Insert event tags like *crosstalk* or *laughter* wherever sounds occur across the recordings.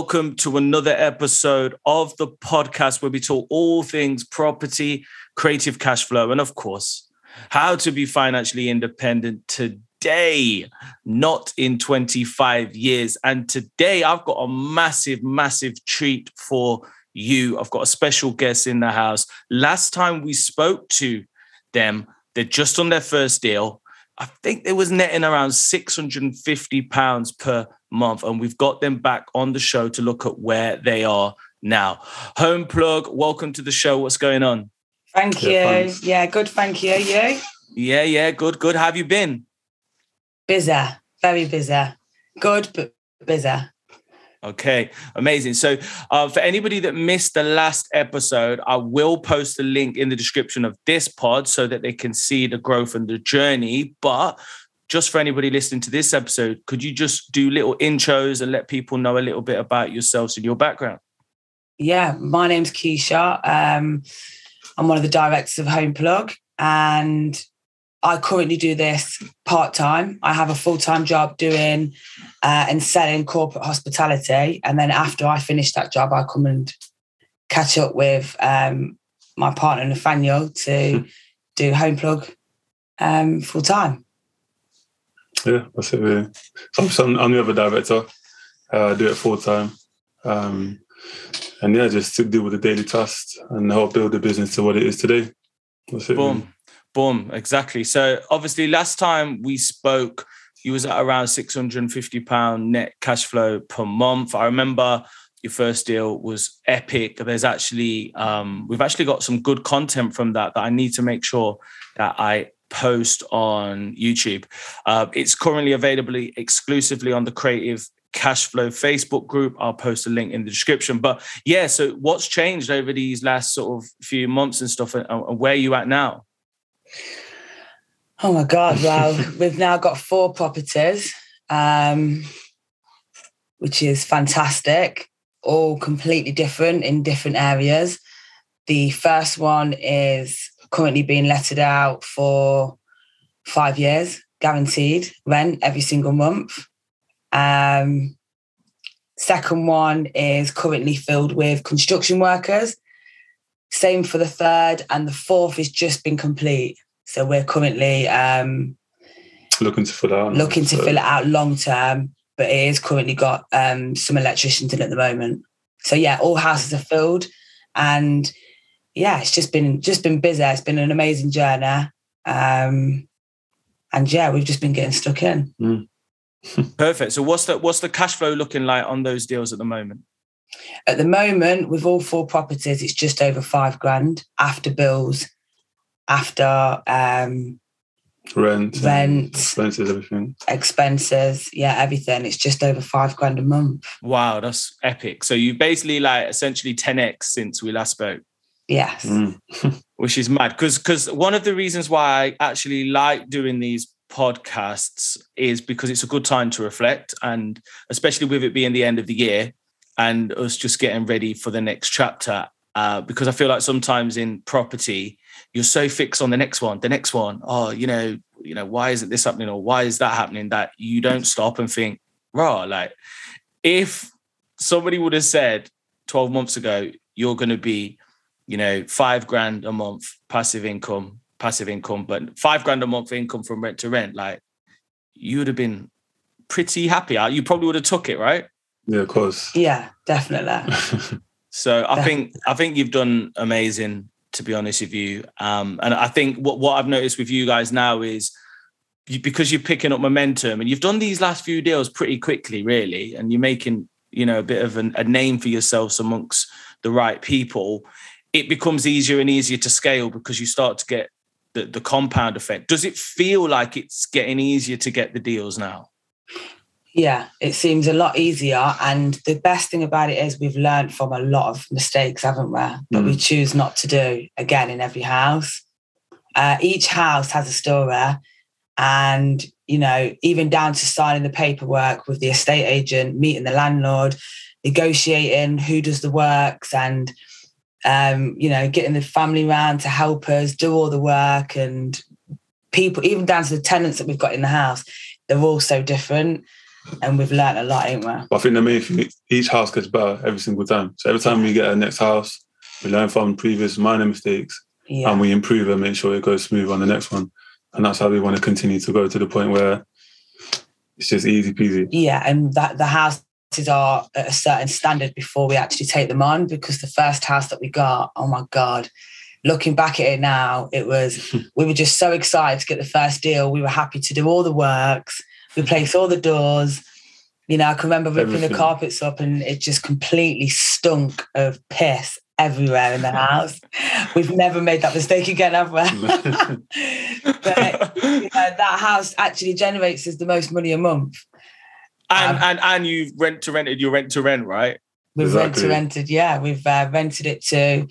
welcome to another episode of the podcast where we talk all things property, creative cash flow, and of course, how to be financially independent today, not in 25 years. And today, I've got a massive, massive treat for you. I've got a special guest in the house. Last time we spoke to them, they're just on their first deal. I think they was netting around 650 pounds per month, and we've got them back on the show to look at where they are now. Home plug, welcome to the show. What's going on? Thank yeah, you. Yeah, good. Thank you. You? Yeah, yeah, good, good. How have you been? Busy, very busy. Good, but busy. Okay, amazing. So, uh, for anybody that missed the last episode, I will post the link in the description of this pod so that they can see the growth and the journey. But just for anybody listening to this episode, could you just do little intros and let people know a little bit about yourselves and your background? Yeah, my name's Keisha. Um, I'm one of the directors of Home Plug, and I currently do this part time. I have a full time job doing uh, and selling corporate hospitality, and then after I finish that job, I come and catch up with um, my partner Nathaniel to *laughs* do Home Plug um, full time. Yeah, that's it. Really. So I'm, I'm the other director. Uh, I do it full time, um, and yeah, just to deal with the daily tasks and help build the business to what it is today. That's it. Boom. Really. Boom, exactly. So obviously, last time we spoke, you was at around six hundred and fifty pound net cash flow per month. I remember your first deal was epic. There's actually um, we've actually got some good content from that that I need to make sure that I post on YouTube. Uh, it's currently available exclusively on the Creative Cash Flow Facebook group. I'll post a link in the description. But yeah, so what's changed over these last sort of few months and stuff, and, and where are you at now? Oh my God, well, *laughs* we've now got four properties, um, which is fantastic, all completely different in different areas. The first one is currently being letted out for five years, guaranteed rent every single month. Um, second one is currently filled with construction workers. Same for the third, and the fourth has just been complete. So we're currently um, looking to fill it out. Looking to so. fill it out long term, but it is currently got um, some electricians in at the moment. So yeah, all houses are filled, and yeah, it's just been just been busy. It's been an amazing journey, um, and yeah, we've just been getting stuck in. Mm. *laughs* Perfect. So what's the what's the cash flow looking like on those deals at the moment? At the moment, with all four properties, it's just over five grand after bills, after um, rent, rent, expenses, everything. Expenses, yeah, everything. It's just over five grand a month. Wow, that's epic. So you basically like essentially 10x since we last spoke. Yes. Mm. *laughs* Which is mad. Because because one of the reasons why I actually like doing these podcasts is because it's a good time to reflect and especially with it being the end of the year and us just getting ready for the next chapter. Uh, because I feel like sometimes in property, you're so fixed on the next one, the next one. Oh, you know, you know, why isn't this happening or why is that happening? That you don't stop and think, raw. Like, if somebody would have said 12 months ago, you're going to be, you know, five grand a month passive income, passive income, but five grand a month income from rent to rent, like, you would have been pretty happy. You probably would have took it, right? Yeah, of course. Yeah, definitely. *laughs* so I think I think you've done amazing. To be honest with you, um, and I think what what I've noticed with you guys now is you, because you're picking up momentum and you've done these last few deals pretty quickly, really, and you're making you know a bit of an, a name for yourselves amongst the right people. It becomes easier and easier to scale because you start to get the, the compound effect. Does it feel like it's getting easier to get the deals now? Yeah, it seems a lot easier. And the best thing about it is we've learned from a lot of mistakes, haven't we? That mm. we choose not to do again in every house. Uh, each house has a story. And, you know, even down to signing the paperwork with the estate agent, meeting the landlord, negotiating who does the works and, um, you know, getting the family round to help us do all the work and people, even down to the tenants that we've got in the house, they're all so different. and we've learned a lot, ain't we? But I think the main thing, each house gets better every single time. So every time we get a next house, we learn from previous minor mistakes Yeah. and we improve and make sure it goes smooth on the next one. And that's how we want to continue to go to the point where it's just easy peasy. yeah, and that the houses are at a certain standard before we actually take them on because the first house that we got, oh my god, looking back at it now, it was *laughs* we were just so excited to get the first deal. We were happy to do all the works, replace all the doors. You know, I can remember ripping Everything. the carpets up and it just completely stunk of piss everywhere in the house. *laughs* We've never made that mistake again, have we? *laughs* but you know, that house actually generates us the most money a month. And Um, and and you rent to rented your rent to rent, right? We've rent to rented, yeah. We've uh, rented it to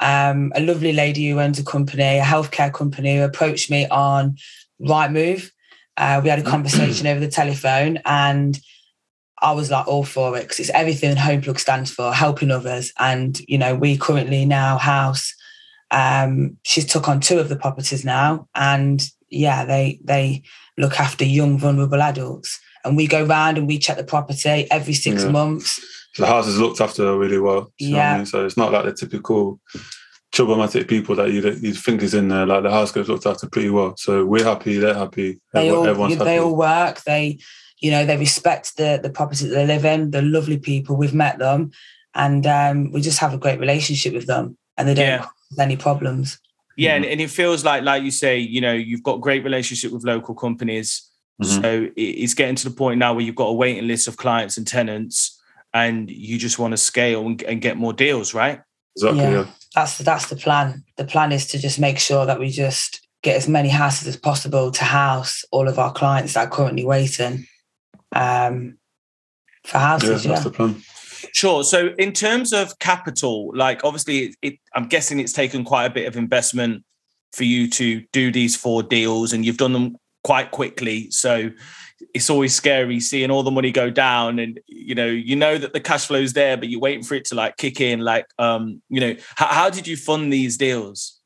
um, a lovely lady who owns a company, a healthcare company, who approached me on Rightmove. Uh, we had a conversation over the telephone, and I was like all for it because it's everything HomePlug stands for, helping others. And you know, we currently now house. Um, she's took on two of the properties now, and yeah, they they look after young vulnerable adults. And we go round and we check the property every six Yeah. months. the house is looked after really well. do you know what I Yeah. mean? So it's not like the typical problematic people that you you think is in there. Like the house gets looked after pretty well. So we're happy, they're happy, they all everyone's they happy. all work they you know they respect the the property that they live in they're lovely people we've met them and um, we just have a great relationship with them and they don't Yeah. cause any problems Yeah, and, and it feels like, like you say, you know, you've got great relationship with local companies. Mhm. So it's getting to the point now where you've got a waiting list of clients and tenants, and you just want to scale and, and get more deals, right? Exactly. Yeah. Yeah. that's that's the plan the plan is to just make sure that we just get as many houses as possible to house all of our clients that are currently waiting um, for Yeah, houses that's yeah, the plan. Sure. So in terms of capital, like obviously, it, it, I'm guessing it's taken quite a bit of investment for you to do these four deals, and you've done them quite quickly. So it's always scary seeing all the money go down, and you know, you know that the cash flow's there, but you're waiting for it to like kick in. Like, um, you know, how, how did you fund these deals?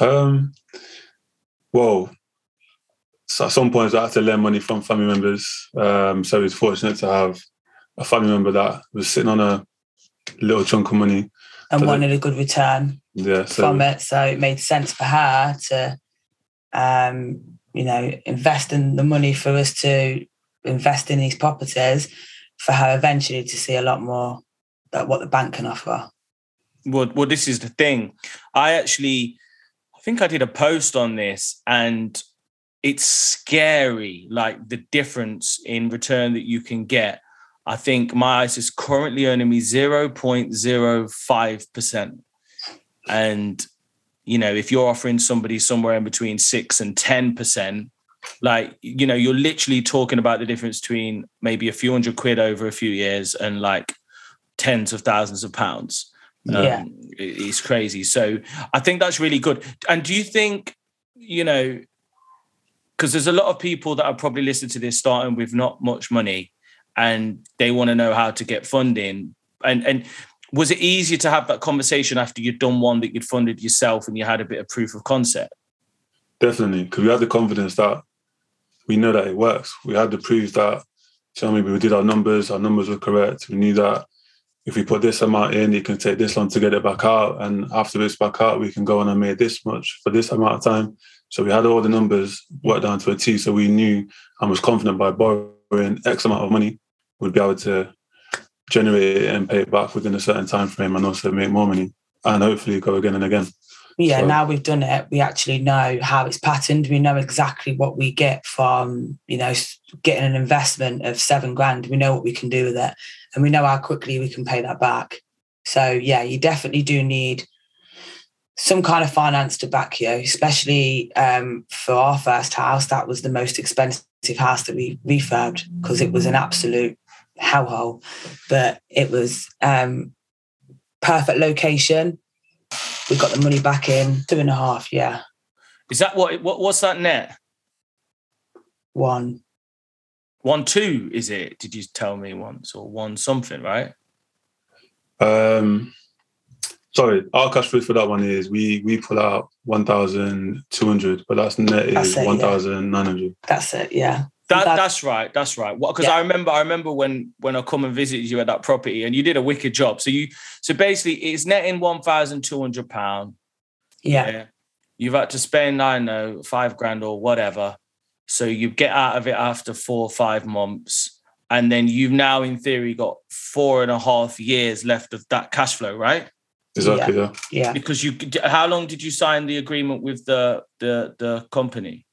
Um, well, so at some points I had to lend money from family members. Um, so I was fortunate to have a family member that was sitting on a little chunk of money. and wanted a good return yeah, so. from it. So it made sense for her to, um, you know, invest in the money for us to invest in these properties for her eventually to see a lot more that what the bank can offer. Well, well, this is the thing. I actually, I think I did a post on this, and it's scary, like the difference in return that you can get. I think my ISA is currently earning me 0.05% and you know, if you're offering somebody somewhere in between six and ten percent, like you know, you're literally talking about the difference between maybe a few hundred quid over a few years and like tens of thousands of pounds. Yeah. Um, it- it's crazy. So I think that's really good. And do you think, you know, because there's a lot of people that are probably listening to this starting with not much money and they want to know how to get funding. And and was it easier to have that conversation after you'd done one that you'd funded yourself and you had a bit of proof of concept? definitely because we had the confidence that we know that it works. We had the proof that, you know I mean? We did our numbers, our numbers were correct. We knew that if we put this amount in, it can take this long to get it back out. And after it's back out, we can go on and make this much for this amount of time. So we had all the numbers worked down to a T. So we knew and was confident by borrowing X amount of money, we'd be able to generate it and pay it back within a certain time frame and also make more money and hopefully go again and again. Yeah, So- now we've done it, we actually know how it's patterned. We know exactly what we get from, you know, getting an investment of seven grand. We know what we can do with it and we know how quickly we can pay that back. So, yeah, you definitely do need some kind of finance to back you, especially um, for our first house. That was the most expensive house that we refurbed because it was an absolute hellhole, but it was um, perfect location. We got the money back in two and a half, yeah, Is that what, what what's that net? one. One two, is it? Did you tell me once or one something, right? Um, Sorry, our cash flow for that one is we we pull out one thousand two hundred, but that's net is That's one thousand nine hundred. That's it. Yeah. That, That- that's right. That's right. Because Yeah. I remember, I remember when when I come and visited you at that property, and you did a wicked job. So you, so basically, it's netting one thousand two hundred pound. Yeah. You've had to spend, I don't know, five grand or whatever. So you get out of it after four or five months, and then you've now, in theory, got four and a half years left of that cash flow, right? Exactly. Yeah. Yeah. Because you, how long did you sign the agreement with the the the company?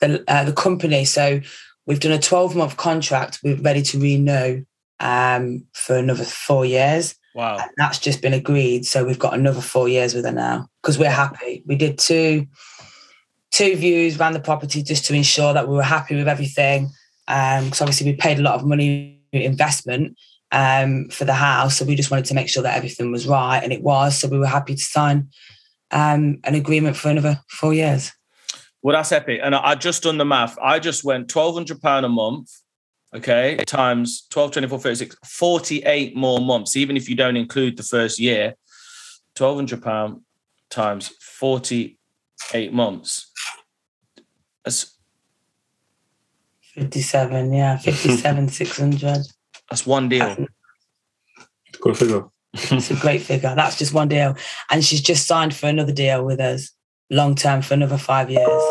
The uh, the company. So we've done a 12 month contract. We're ready to renew um, for another four years. Wow. And that's just been agreed. So we've got another four years with her now because we're happy. We did two two views around the property just to ensure that we were happy with everything. Because obviously we paid a lot of money investment um, for the house, so we just wanted to make sure that everything was right, and it was. So we were happy to sign um, an agreement for another four years. Well, that's epic. And I, I just done the math. I just went twelve hundred pound a month. Okay, times 12, 24, 36, 48 more months, even if you don't include the first year. Twelve hundred pound times 48 months. That's Fifty-seven, yeah, fifty-seven, *laughs* six hundred. that's one deal. Good figure. It's a great figure. That's just one deal, and she's just signed for another deal with us, long term for another five years.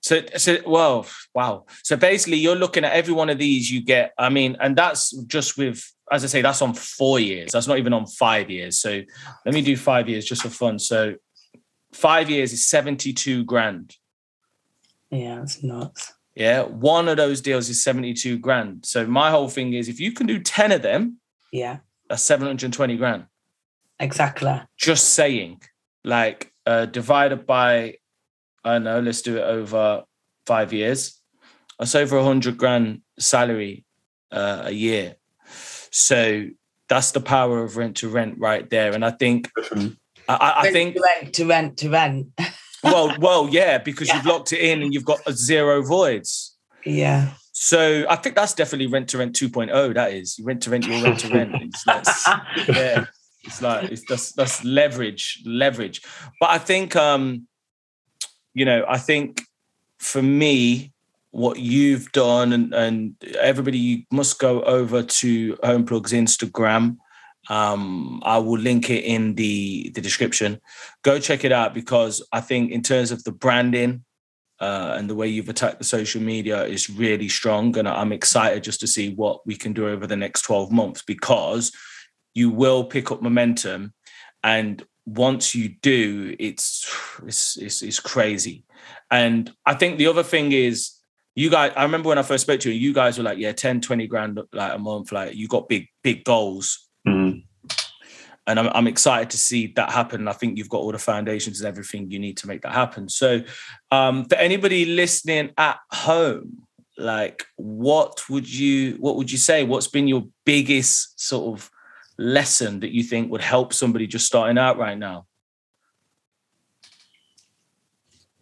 So, so well, wow. So basically, you're looking at every one of these. You get, I mean, and that's just with, as I say, that's on four years. That's not even on five years. So let me do five years just for fun. So five years is seventy-two grand. Yeah, it's nuts. Yeah, one of those deals is seventy-two grand. So my whole thing is, if you can do ten of them, Yeah, that's seven hundred twenty grand. exactly. Just saying, like uh, divided by, I don't know, let's do it over five years. That's over a hundred grand salary uh, a year. So that's the power of rent to rent right there. And I think, Definitely. I, I- I Rent think, to rent to rent to rent. *laughs* well, well, yeah, because Yeah. you've locked it in and you've got a zero voids. yeah, So I think that's definitely rent to rent 2.0. That is you rent to rent, your rent to rent. It's *laughs* yeah, it's like it's that's that's leverage, leverage. But I think um, you know, I think for me, what you've done and and everybody you must go over to Homeplug's Instagram. Um, I will link it in the the description. Go check it out because I think in terms of the branding, uh, and the way you've attacked the social media is really strong. And I'm excited just to see what we can do over the next 12 months because you will pick up momentum. And once you do, it's it's it's, it's crazy. And I think the other thing is you guys, I remember when I first spoke to you, you guys were like, yeah, 10, 20 grand like a month, like you got big, big goals Mhm. and I'm, I'm excited to see that happen. I think you've got all the foundations and everything you need to make that happen. So, um, for anybody listening at home, like, what would you what would you say? What's been your biggest sort of lesson that you think would help somebody just starting out right now?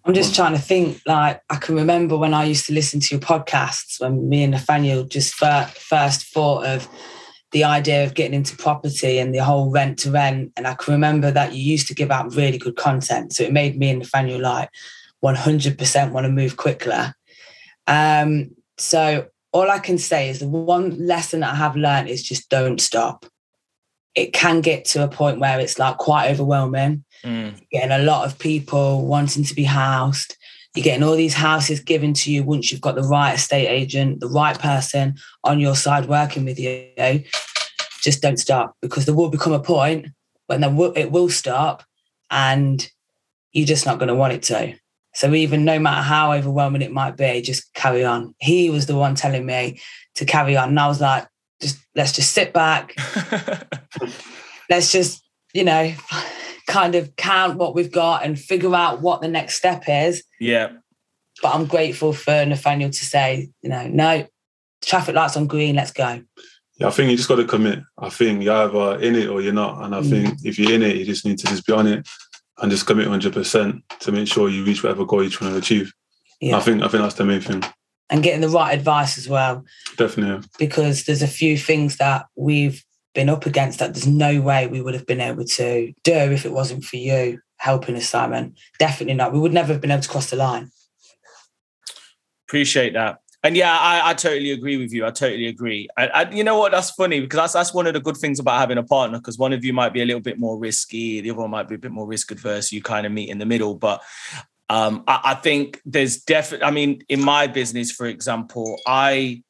I'm just trying to think. Like I can remember when I used to listen to your podcasts when me and Nathaniel just first thought of the idea of getting into property and the whole rent to rent. And I can remember that you used to give out really good content, so it made me and Nathaniel like 100% want to move quicker. Um, so all I can say is the one lesson I have learned is just don't stop. It can get to a point where it's like quite overwhelming Mm, getting a lot of people wanting to be housed. You're getting all these houses given to you once you've got the right estate agent, the right person on your side working with you. Just don't stop because there will become a point when there will, it will stop and you're just not going to want it to. So even no matter how overwhelming it might be, just carry on. He was the one telling me to carry on. And I was like, just let's just sit back. *laughs* Let's just, you know, kind of count what we've got and figure out what the next step is. yeah, But I'm grateful for Nathaniel to say, you know, no, traffic lights on green, let's go. Yeah, I think you just got to commit. I think you're either in it or you're not. And I Mm. think if you're in it, you just need to just be on it and just commit 100% to make sure you reach whatever goal you're trying to achieve. Yeah. I think I think that's the main thing. And getting the right advice as well, Definitely. because there's a few things that we've been up against that. There's no way we would have been able to do if it wasn't for you helping us, Simon. Definitely not. We would never have been able to cross the line. Appreciate that. And yeah, I, I totally agree with you. I totally agree. And, you know what? That's funny because that's that's one of the good things about having a partner. Because one of you might be a little bit more risky, the other one might be a bit more risk adverse. You kind of meet in the middle. But um, I, I think there's definitely. I mean, in my business, for example, I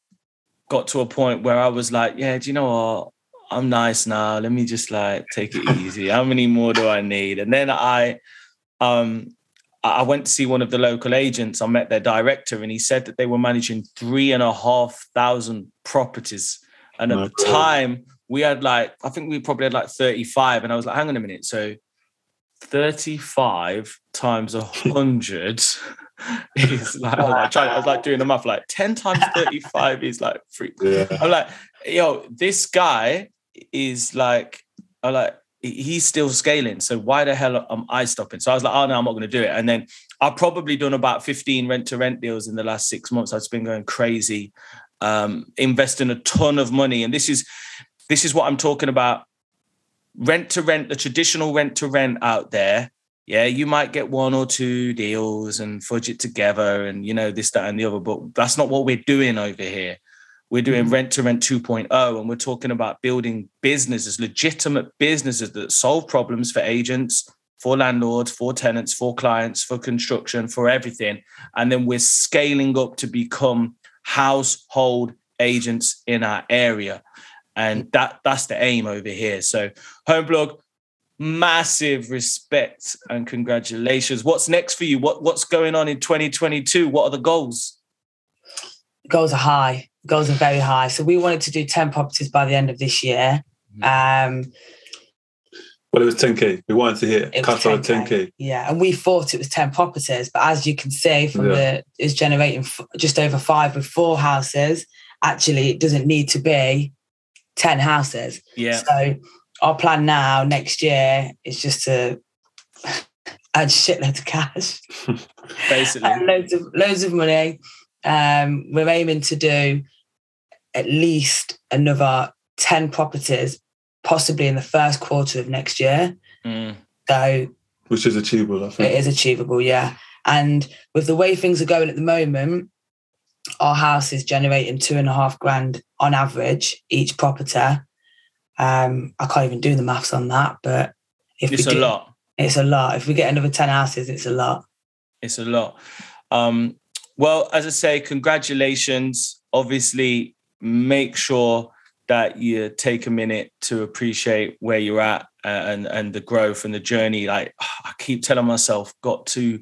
got to a point where I was like, yeah, do you know what? I'm nice now. Let me just like take it easy. How many more do I need? And then I um I went to see one of the local agents. I met their director, and he said that they were managing three and a half thousand properties. And at the time, we had like, I think we probably had like 35. And I was like, hang on a minute. So 35 times a *laughs* hundred is *laughs* like, I was like, trying, I was like doing the math, like 10 times 35 is like free. Yeah. I'm like, yo, this guy is like, I'm like, he's still scaling. So why the hell am I stopping? So I was like, oh no, I'm not going to do it. And then I've probably done about 15 rent to rent deals in the last six months. I've been going crazy, um, investing a ton of money. And this is this is what I'm talking about. Rent to rent, the traditional rent to rent out there. Yeah, you might get one or two deals and fudge it together and you know this, that, and the other, but that's not what we're doing over here. We're doing mm-hmm. rent to rent 2.0, and we're talking about building businesses, legitimate businesses that solve problems for agents, for landlords, for tenants, for clients, for construction, for everything. And then we're scaling up to become household agents in our area. And that that's the aim over here. So Homeplug, massive respect and congratulations. What's next for you? What what's going on in 2022? What are the goals? Goals are high goals are very high. So we wanted to do 10 properties by the end of this year. Mm-hmm. Um, well, it was 10K. We wanted to hit cut 10K. 10K. Yeah. And we thought it was 10 properties. But as you can see from yeah. the, it's generating f- just over five with four houses. Actually, it doesn't need to be 10 houses. Yeah. So our plan now next year is just to *laughs* add shitloads of cash. *laughs* Basically. *laughs* loads of loads of money. Um, we're aiming to do at least another 10 properties, possibly in the first quarter of next year. Mm. So, which is achievable, I think. It is achievable, yeah. And with the way things are going at the moment, our house is generating two and a half grand on average each property. Um, I can't even do the maths on that, but if it's a do, lot. It's a lot. If we get another 10 houses, it's a lot. It's a lot. Um, well, as I say, congratulations. Obviously, make sure that you take a minute to appreciate where you're at uh, and and the growth and the journey. Like *sighs* I keep telling myself, got to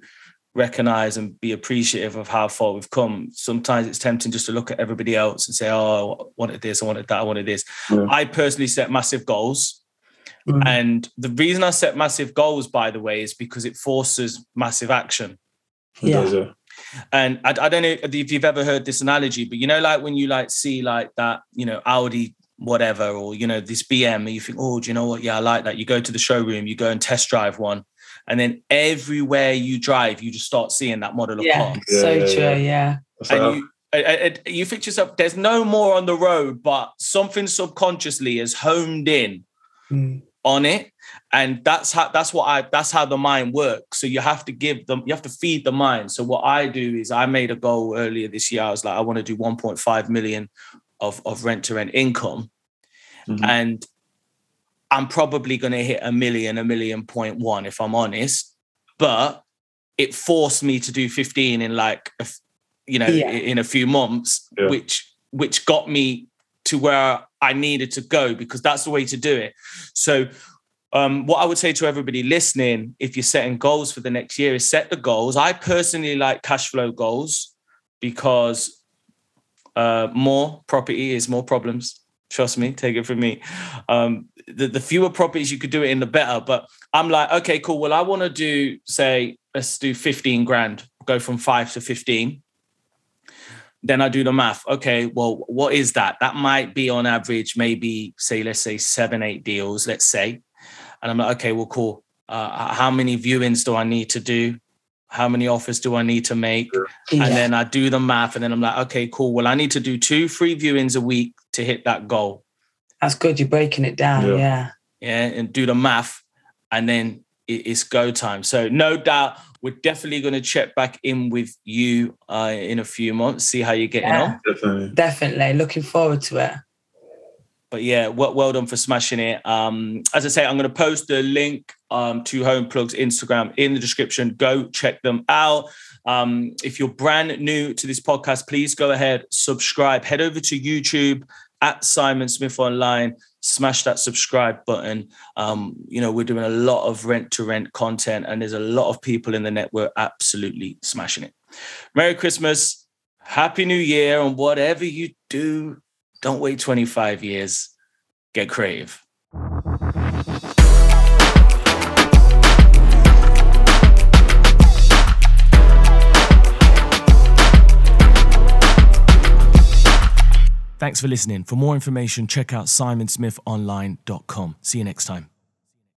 recognize and be appreciative of how far we've come. Sometimes it's tempting just to look at everybody else and say, "Oh, I wanted this, I wanted that, I wanted this." Yeah. I personally set massive goals. Mm-hmm. And the reason I set massive goals, by the way, is because it forces massive action. Yeah. And I, I don't know if you've ever heard this analogy, but you know, like when you like see like that, you know, Audi whatever, or you know, this BM, and you think, oh, do you know what? Yeah, I like that. You go to the showroom, you go and test drive one, and then everywhere you drive, you just start seeing that model of yeah, car. Yeah, so yeah, true, yeah. And you, you think to yourself, there's no more on the road, but something subconsciously is homed in mm. on it and that's how that's what i that's how the mind works so you have to give them you have to feed the mind so what i do is i made a goal earlier this year i was like i want to do 1.5 million of of rent to rent income mm-hmm. and i'm probably going to hit a million a million point one if i'm honest but it forced me to do 15 in like a, you know yeah. in a few months yeah. which which got me to where I needed to go because that's the way to do it. So um, what I would say to everybody listening, if you're setting goals for the next year, is set the goals. I personally like cash flow goals because uh, more property is more problems. Trust me, take it from me. Um, the, the fewer properties you could do it in, the better. But I'm like, okay, cool. Well, I want to do, say, let's do 15 grand, go from five to 15 then I do the math. Okay, well, what is that? That might be on average, maybe say, let's say seven, eight deals, let's say. And I'm like, okay, well, cool. Uh, how many viewings do I need to do? How many offers do I need to make? Yeah. And then I do the math, and then I'm like, okay, cool. Well, I need to do two, three viewings a week to hit that goal. That's good. You're breaking it down. Yeah. Yeah. yeah and do the math, and then it's go time. So no doubt we're definitely going to check back in with you uh, in a few months, see how you're getting yeah, on. Definitely. Definitely. Looking forward to it. But yeah, well, well done for smashing it. Um, as I say, I'm going to post the link um, to Home Plug's Instagram in the description. Go check them out. Um, if you're brand new to this podcast, please go ahead, subscribe, head over to YouTube at Simon Smith Online smash that subscribe button. Um, you know, we're doing a lot of rent to rent content, and there's a lot of people in the network absolutely smashing it. Merry Christmas, Happy New Year, and whatever you do, don't wait 25 years. Get creative. Thanks for listening. For more information, check out simonsmithonline.com. See you next time.